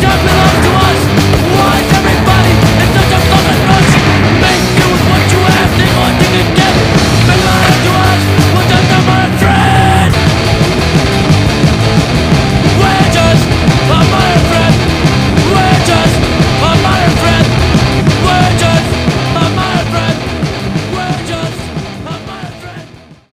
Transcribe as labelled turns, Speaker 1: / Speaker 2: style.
Speaker 1: don't belong to us.